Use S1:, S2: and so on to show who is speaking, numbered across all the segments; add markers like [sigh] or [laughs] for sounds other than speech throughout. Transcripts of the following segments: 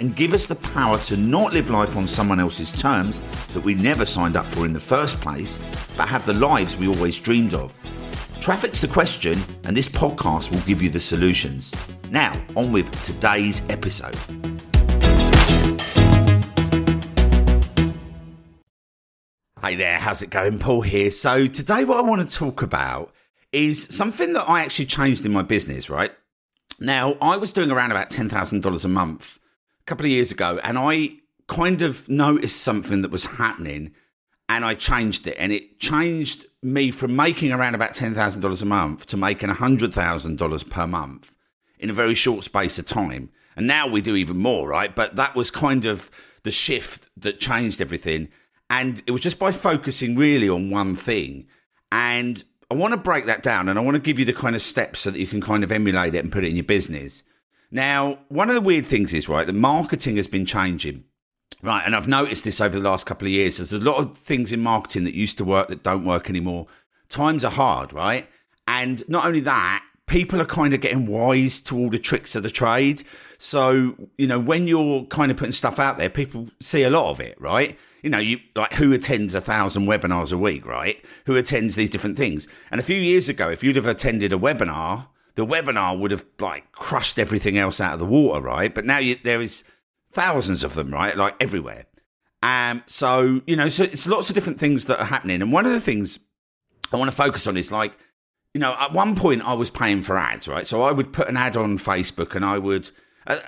S1: and give us the power to not live life on someone else's terms that we never signed up for in the first place, but have the lives we always dreamed of. Traffic's the question, and this podcast will give you the solutions. Now, on with today's episode. Hey there, how's it going? Paul here. So, today, what I want to talk about is something that I actually changed in my business, right? Now, I was doing around about $10,000 a month couple of years ago, and I kind of noticed something that was happening and I changed it. And it changed me from making around about $10,000 a month to making $100,000 per month in a very short space of time. And now we do even more, right? But that was kind of the shift that changed everything. And it was just by focusing really on one thing. And I want to break that down and I want to give you the kind of steps so that you can kind of emulate it and put it in your business. Now, one of the weird things is, right, the marketing has been changing. Right, and I've noticed this over the last couple of years. There's a lot of things in marketing that used to work that don't work anymore. Times are hard, right? And not only that, people are kind of getting wise to all the tricks of the trade. So, you know, when you're kind of putting stuff out there, people see a lot of it, right? You know, you like who attends a thousand webinars a week, right? Who attends these different things? And a few years ago, if you'd have attended a webinar the webinar would have like crushed everything else out of the water, right? But now you, there is thousands of them, right? Like everywhere. Um, so, you know, so it's lots of different things that are happening. And one of the things I want to focus on is like, you know, at one point I was paying for ads, right? So I would put an ad on Facebook and I would,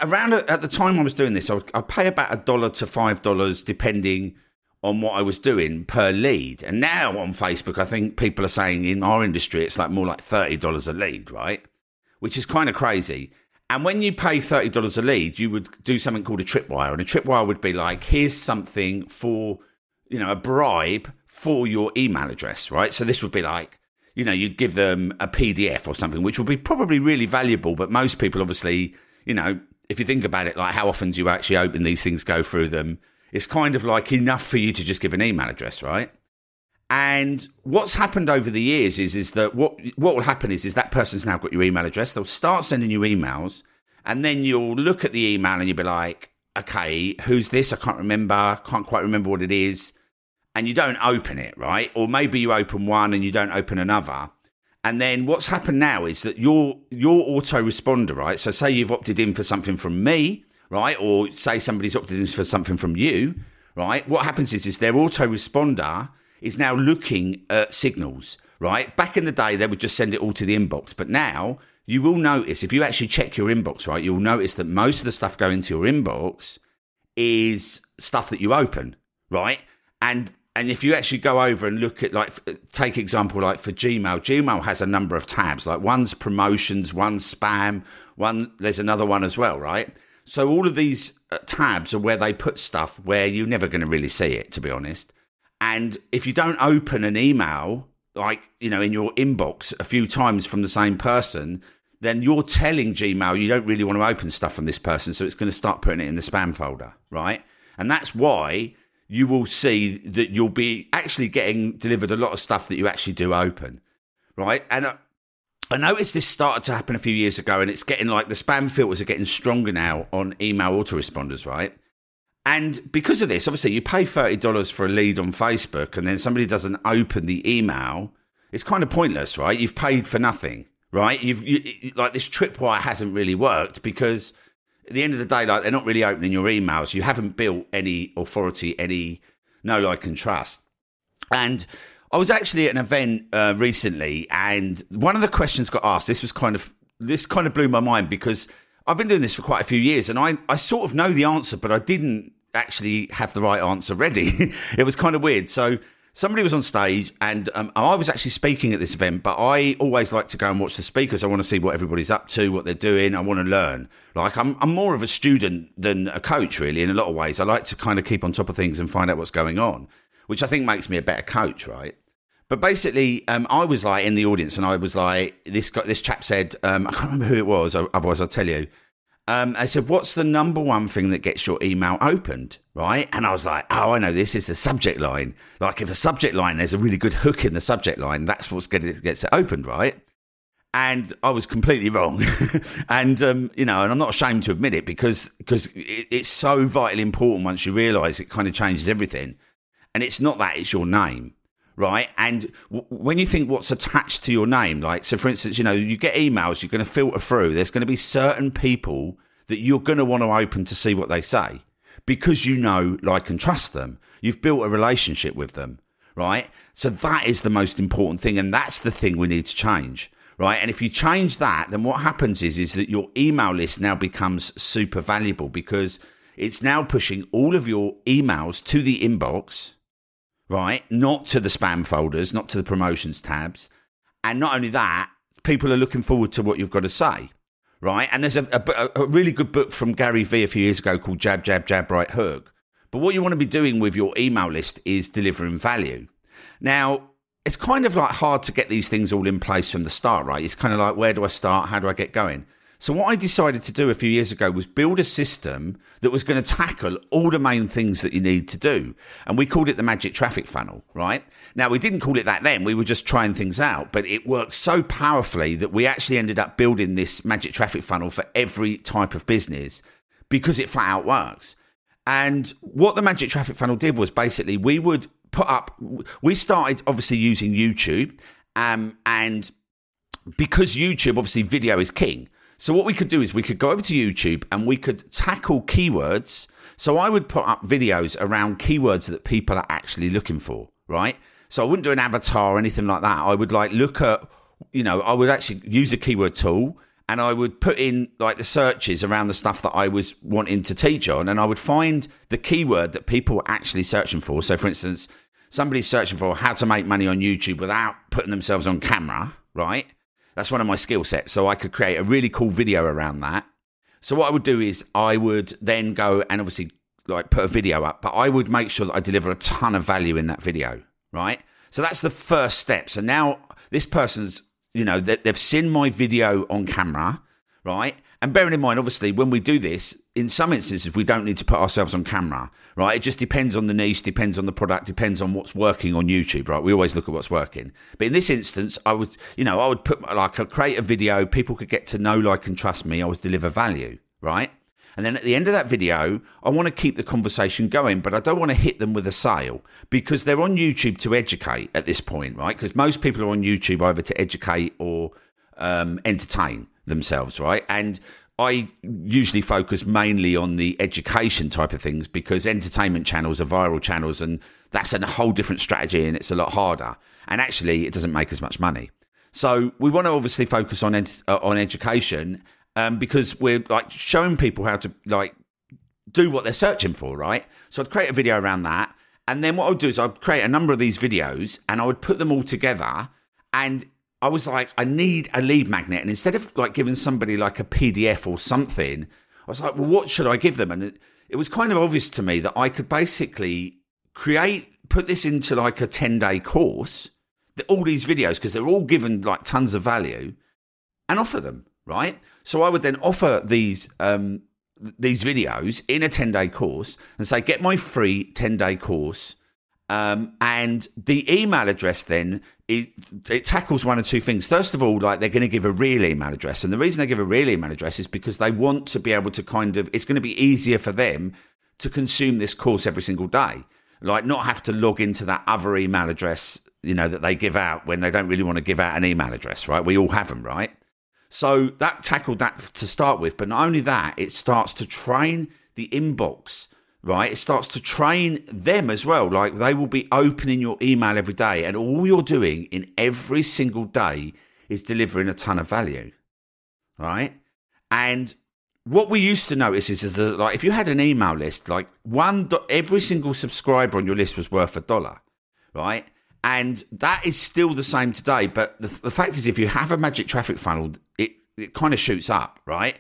S1: around at the time I was doing this, I would I'd pay about a dollar to five dollars depending on what I was doing per lead. And now on Facebook, I think people are saying in our industry, it's like more like $30 a lead, right? Which is kind of crazy. And when you pay $30 a lead, you would do something called a tripwire. And a tripwire would be like, here's something for, you know, a bribe for your email address, right? So this would be like, you know, you'd give them a PDF or something, which would be probably really valuable. But most people, obviously, you know, if you think about it, like how often do you actually open these things, go through them? It's kind of like enough for you to just give an email address, right? And what's happened over the years is is that what what will happen is is that person's now got your email address. They'll start sending you emails, and then you'll look at the email and you'll be like, okay, who's this? I can't remember. Can't quite remember what it is. And you don't open it, right? Or maybe you open one and you don't open another. And then what's happened now is that your your autoresponder, right? So say you've opted in for something from me, right? Or say somebody's opted in for something from you, right? What happens is is their autoresponder is now looking at signals, right? Back in the day, they would just send it all to the inbox, but now you will notice if you actually check your inbox, right, you'll notice that most of the stuff going to your inbox is stuff that you open, right? And and if you actually go over and look at like take example like for Gmail, Gmail has a number of tabs. Like one's promotions, one's spam, one there's another one as well, right? So all of these uh, tabs are where they put stuff where you're never going to really see it, to be honest. And if you don't open an email, like, you know, in your inbox a few times from the same person, then you're telling Gmail you don't really want to open stuff from this person. So it's going to start putting it in the spam folder, right? And that's why you will see that you'll be actually getting delivered a lot of stuff that you actually do open, right? And uh, I noticed this started to happen a few years ago, and it's getting like the spam filters are getting stronger now on email autoresponders, right? And because of this, obviously, you pay $30 for a lead on Facebook and then somebody doesn't open the email. It's kind of pointless, right? You've paid for nothing, right? You've you, like this tripwire hasn't really worked because at the end of the day, like they're not really opening your emails. You haven't built any authority, any no like and trust. And I was actually at an event uh, recently, and one of the questions got asked. This was kind of this kind of blew my mind because I've been doing this for quite a few years, and I I sort of know the answer, but I didn't actually have the right answer ready. [laughs] it was kind of weird. So somebody was on stage and um, I was actually speaking at this event, but I always like to go and watch the speakers. I want to see what everybody's up to, what they're doing. I want to learn. Like I'm, I'm more of a student than a coach, really, in a lot of ways. I like to kind of keep on top of things and find out what's going on, which I think makes me a better coach, right? But basically, um, I was like in the audience, and I was like, this guy, this chap said, um, I can't remember who it was. Otherwise, I'll tell you. Um, I said, "What's the number one thing that gets your email opened?" Right, and I was like, "Oh, I know this is the subject line. Like, if a subject line, there's a really good hook in the subject line. That's what's to gets it opened, right?" And I was completely wrong, [laughs] and um, you know, and I'm not ashamed to admit it because because it, it's so vitally important. Once you realise, it kind of changes everything. And it's not that; it's your name right? And w- when you think what's attached to your name, like, so for instance, you know, you get emails, you're going to filter through, there's going to be certain people that you're going to want to open to see what they say because you know, like, and trust them. You've built a relationship with them, right? So that is the most important thing. And that's the thing we need to change. Right. And if you change that, then what happens is, is that your email list now becomes super valuable because it's now pushing all of your emails to the inbox right? Not to the spam folders, not to the promotions tabs. And not only that, people are looking forward to what you've got to say, right? And there's a, a, a really good book from Gary Vee a few years ago called Jab, Jab, Jab, Right Hook. But what you want to be doing with your email list is delivering value. Now, it's kind of like hard to get these things all in place from the start, right? It's kind of like, where do I start? How do I get going? So, what I decided to do a few years ago was build a system that was going to tackle all the main things that you need to do. And we called it the magic traffic funnel, right? Now, we didn't call it that then. We were just trying things out, but it worked so powerfully that we actually ended up building this magic traffic funnel for every type of business because it flat out works. And what the magic traffic funnel did was basically we would put up, we started obviously using YouTube. Um, and because YouTube, obviously, video is king. So what we could do is we could go over to YouTube and we could tackle keywords. So I would put up videos around keywords that people are actually looking for, right? So I wouldn't do an avatar or anything like that. I would like look at, you know, I would actually use a keyword tool and I would put in like the searches around the stuff that I was wanting to teach on and I would find the keyword that people were actually searching for. So for instance, somebody's searching for how to make money on YouTube without putting themselves on camera, right? That's one of my skill sets. So I could create a really cool video around that. So what I would do is I would then go and obviously like put a video up, but I would make sure that I deliver a ton of value in that video, right? So that's the first step. So now this person's, you know, they've seen my video on camera, right? And bearing in mind, obviously, when we do this, in some instances, we don't need to put ourselves on camera, right? It just depends on the niche, depends on the product, depends on what's working on YouTube, right? We always look at what's working. But in this instance, I would, you know, I would put like, I'd create a video, people could get to know, like, and trust me. I would deliver value, right? And then at the end of that video, I want to keep the conversation going, but I don't want to hit them with a sale because they're on YouTube to educate at this point, right? Because most people are on YouTube either to educate or um, entertain themselves, right? And I usually focus mainly on the education type of things because entertainment channels are viral channels and that's a whole different strategy and it's a lot harder. And actually, it doesn't make as much money. So we want to obviously focus on uh, on education um, because we're like showing people how to like do what they're searching for, right? So I'd create a video around that, and then what I'd do is I'd create a number of these videos and I would put them all together, and I was like, I need a lead magnet. And instead of like giving somebody like a PDF or something, I was like, well, what should I give them? And it, it was kind of obvious to me that I could basically create, put this into like a 10 day course, all these videos, because they're all given like tons of value and offer them, right? So I would then offer these, um, these videos in a 10 day course and say, get my free 10 day course um, and the email address then it, it tackles one or two things. First of all, like they're going to give a real email address, and the reason they give a real email address is because they want to be able to kind of. It's going to be easier for them to consume this course every single day, like not have to log into that other email address, you know, that they give out when they don't really want to give out an email address, right? We all have them, right? So that tackled that to start with, but not only that, it starts to train the inbox right? It starts to train them as well. Like they will be opening your email every day, and all you're doing in every single day is delivering a ton of value, right? And what we used to notice is that, like, if you had an email list, like one, every single subscriber on your list was worth a dollar, right? And that is still the same today. But the, the fact is, if you have a magic traffic funnel, it, it kind of shoots up, right?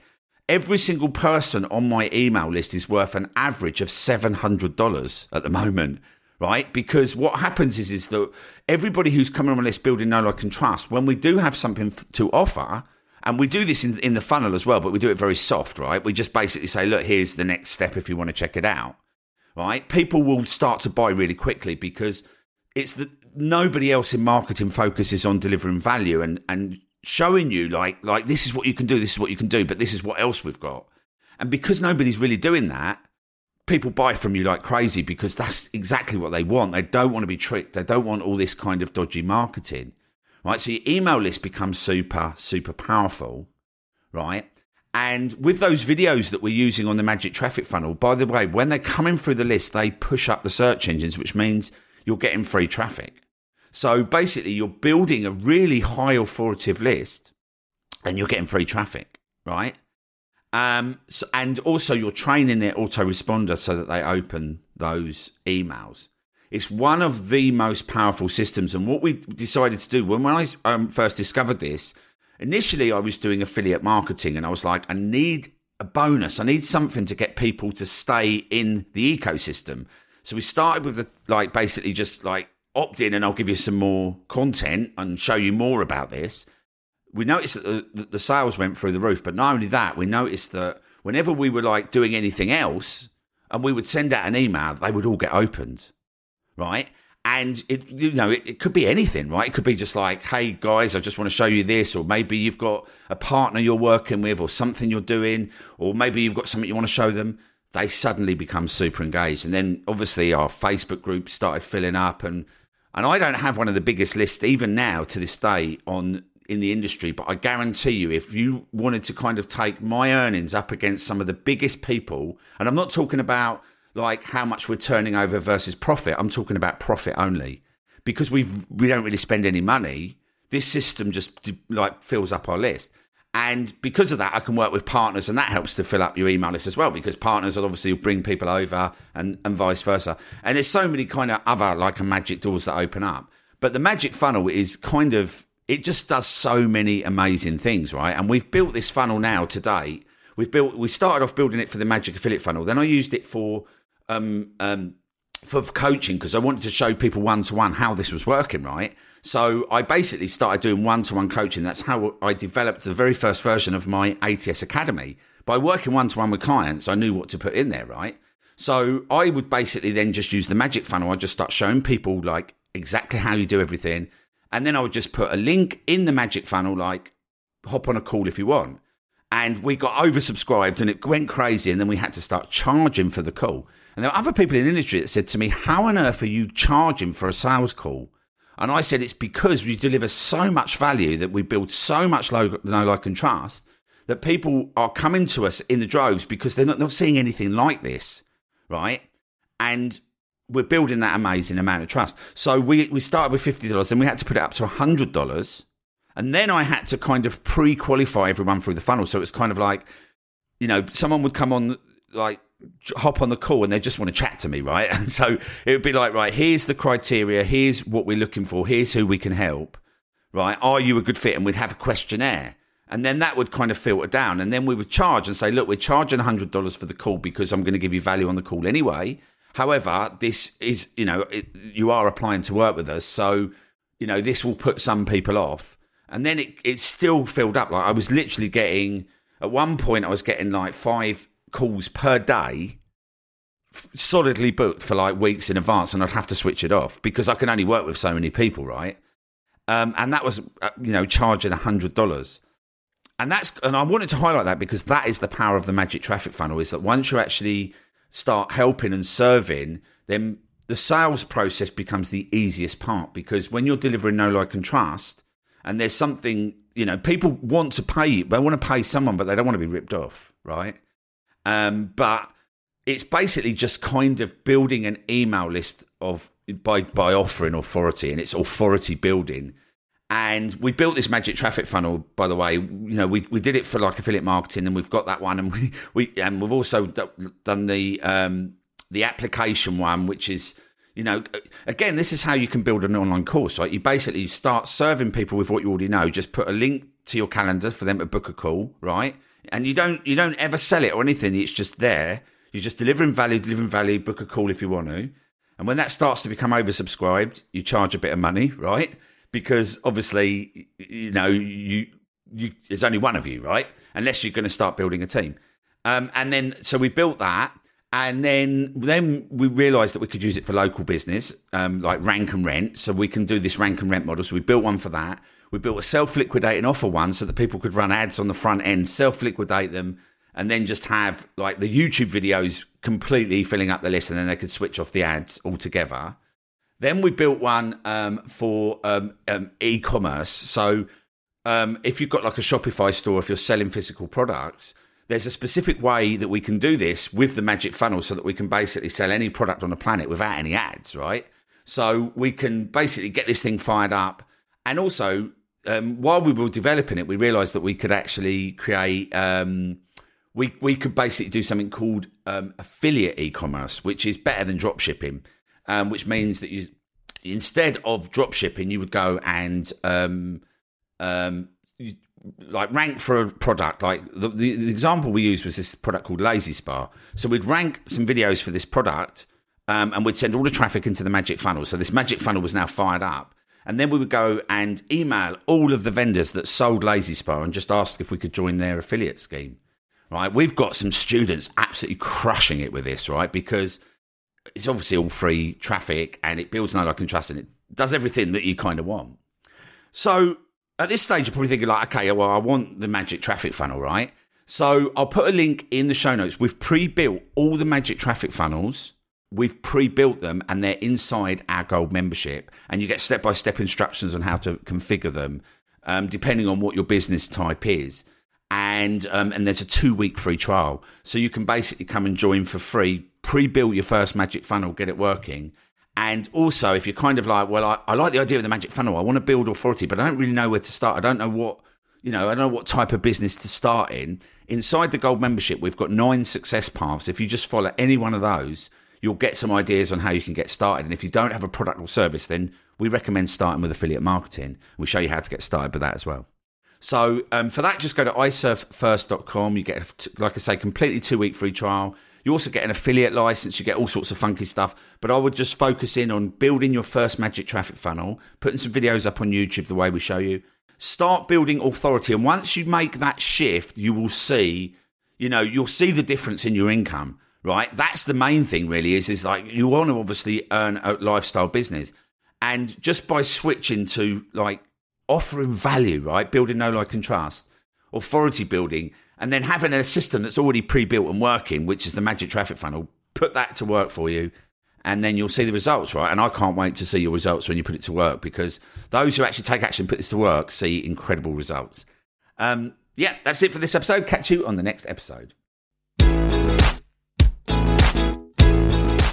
S1: Every single person on my email list is worth an average of $700 at the moment, right? Because what happens is, is that everybody who's coming on my list building know, like, and trust, when we do have something to offer, and we do this in, in the funnel as well, but we do it very soft, right? We just basically say, look, here's the next step if you want to check it out, right? People will start to buy really quickly because it's the nobody else in marketing focuses on delivering value and and showing you like like this is what you can do, this is what you can do, but this is what else we've got. And because nobody's really doing that, people buy from you like crazy because that's exactly what they want. They don't want to be tricked. They don't want all this kind of dodgy marketing. Right? So your email list becomes super super powerful, right? And with those videos that we're using on the magic traffic funnel, by the way, when they're coming through the list, they push up the search engines, which means you're getting free traffic. So basically, you're building a really high authoritative list and you're getting free traffic, right? Um, so, and also, you're training their autoresponder so that they open those emails. It's one of the most powerful systems. And what we decided to do when, when I um, first discovered this, initially I was doing affiliate marketing and I was like, I need a bonus. I need something to get people to stay in the ecosystem. So we started with the like basically just like opt in and I'll give you some more content and show you more about this. We noticed that the, the sales went through the roof, but not only that, we noticed that whenever we were like doing anything else and we would send out an email, they would all get opened, right? And it, you know, it, it, could be anything, right? It could be just like, hey guys, I just want to show you this, or maybe you've got a partner you're working with, or something you're doing, or maybe you've got something you want to show them. They suddenly become super engaged, and then obviously our Facebook group started filling up, and and I don't have one of the biggest lists even now to this day on in the industry, but I guarantee you, if you wanted to kind of take my earnings up against some of the biggest people, and I'm not talking about like how much we're turning over versus profit, I'm talking about profit only because we we don't really spend any money. This system just like fills up our list. And because of that, I can work with partners, and that helps to fill up your email list as well. Because partners will obviously bring people over, and and vice versa. And there's so many kind of other like a magic doors that open up. But the magic funnel is kind of it just does so many amazing things, right? And we've built this funnel now to date. We've built. We started off building it for the magic affiliate funnel. Then I used it for um um for coaching because I wanted to show people one to one how this was working, right? So I basically started doing one to one coaching. That's how I developed the very first version of my ATS Academy. By working one to one with clients, I knew what to put in there, right? So I would basically then just use the magic funnel. I'd just start showing people like exactly how you do everything. And then I would just put a link in the magic funnel, like hop on a call if you want. And we got oversubscribed and it went crazy. And then we had to start charging for the call. And there were other people in the industry that said to me, How on earth are you charging for a sales call? And I said, it's because we deliver so much value that we build so much know, like, and trust that people are coming to us in the droves because they're not, not seeing anything like this, right? And we're building that amazing amount of trust. So we, we started with $50 and we had to put it up to $100. And then I had to kind of pre qualify everyone through the funnel. So it's kind of like, you know, someone would come on like hop on the call and they just want to chat to me, right? [laughs] And so it would be like, right, here's the criteria, here's what we're looking for, here's who we can help, right? Are you a good fit? And we'd have a questionnaire. And then that would kind of filter down. And then we would charge and say, look, we're charging $100 for the call because I'm going to give you value on the call anyway. However, this is, you know, it, you are applying to work with us. So, you know, this will put some people off. And then it, it still filled up. Like I was literally getting, at one point, I was getting like five calls per day solidly booked for like weeks in advance and I'd have to switch it off because I can only work with so many people, right? Um, and that was, uh, you know, charging a hundred dollars. And that's, and I wanted to highlight that because that is the power of the magic traffic funnel is that once you actually start helping and serving, then the sales process becomes the easiest part because when you're delivering no like and trust and there's something, you know, people want to pay, they want to pay someone, but they don't want to be ripped off, right? Um, but it's basically just kind of building an email list of by by offering authority, and it's authority building. And we built this magic traffic funnel, by the way. You know, we, we did it for like affiliate marketing, and we've got that one, and [laughs] we, we and we've also done the um, the application one, which is You know, again, this is how you can build an online course, right? You basically start serving people with what you already know. Just put a link to your calendar for them to book a call, right? And you don't you don't ever sell it or anything. It's just there. You're just delivering value, delivering value. Book a call if you want to. And when that starts to become oversubscribed, you charge a bit of money, right? Because obviously, you know, you you there's only one of you, right? Unless you're going to start building a team. Um, and then so we built that and then then we realized that we could use it for local business um, like rank and rent so we can do this rank and rent model so we built one for that we built a self-liquidating offer one so that people could run ads on the front end self-liquidate them and then just have like the youtube videos completely filling up the list and then they could switch off the ads altogether then we built one um, for um, um e-commerce so um, if you've got like a shopify store if you're selling physical products there's a specific way that we can do this with the magic funnel so that we can basically sell any product on the planet without any ads, right? So we can basically get this thing fired up. And also, um, while we were developing it, we realized that we could actually create, um, we, we could basically do something called um, affiliate e commerce, which is better than drop shipping, um, which means that you, instead of drop shipping, you would go and um, um, like rank for a product. Like the, the, the, example we used was this product called Lay-Z-Spa. So we'd rank some videos for this product um, and we'd send all the traffic into the magic funnel. So this magic funnel was now fired up and then we would go and email all of the vendors that sold Lay-Z-Spa and just ask if we could join their affiliate scheme right we've got some students absolutely crushing it with this right because it's obviously all free traffic and it builds no like and trust and it does everything that you kind of want so at this stage, you're probably thinking like, okay, well, I want the magic traffic funnel, right? So I'll put a link in the show notes. We've pre-built all the magic traffic funnels. We've pre-built them and they're inside our gold membership. And you get step-by-step instructions on how to configure them, um, depending on what your business type is. And um, and there's a two-week free trial, so you can basically come and join for free. Pre-build your first magic funnel, get it working, and also, if you're kind of like, well, I, I like the idea of the magic funnel. I want to build authority, but I don't really know where to start. I don't know what, you know, I don't know what type of business to start in. Inside the gold membership, we've got nine success paths. If you just follow any one of those, you'll get some ideas on how you can get started. And if you don't have a product or service, then we recommend starting with affiliate marketing. We show you how to get started with that as well. So um, for that, just go to iservefirst.com. You get, like I say, completely two week free trial. You also get an affiliate license, you get all sorts of funky stuff. But I would just focus in on building your first magic traffic funnel, putting some videos up on YouTube the way we show you. Start building authority. And once you make that shift, you will see, you know, you'll see the difference in your income, right? That's the main thing, really, is, is like you want to obviously earn a lifestyle business. And just by switching to like offering value, right? Building no like and trust, authority building, and then having a system that's already pre-built and working, which is the magic traffic funnel, put that to work for you, and then you'll see the results, right? And I can't wait to see your results when you put it to work because those who actually take action, put this to work, see incredible results. Um, yeah, that's it for this episode. Catch you on the next episode.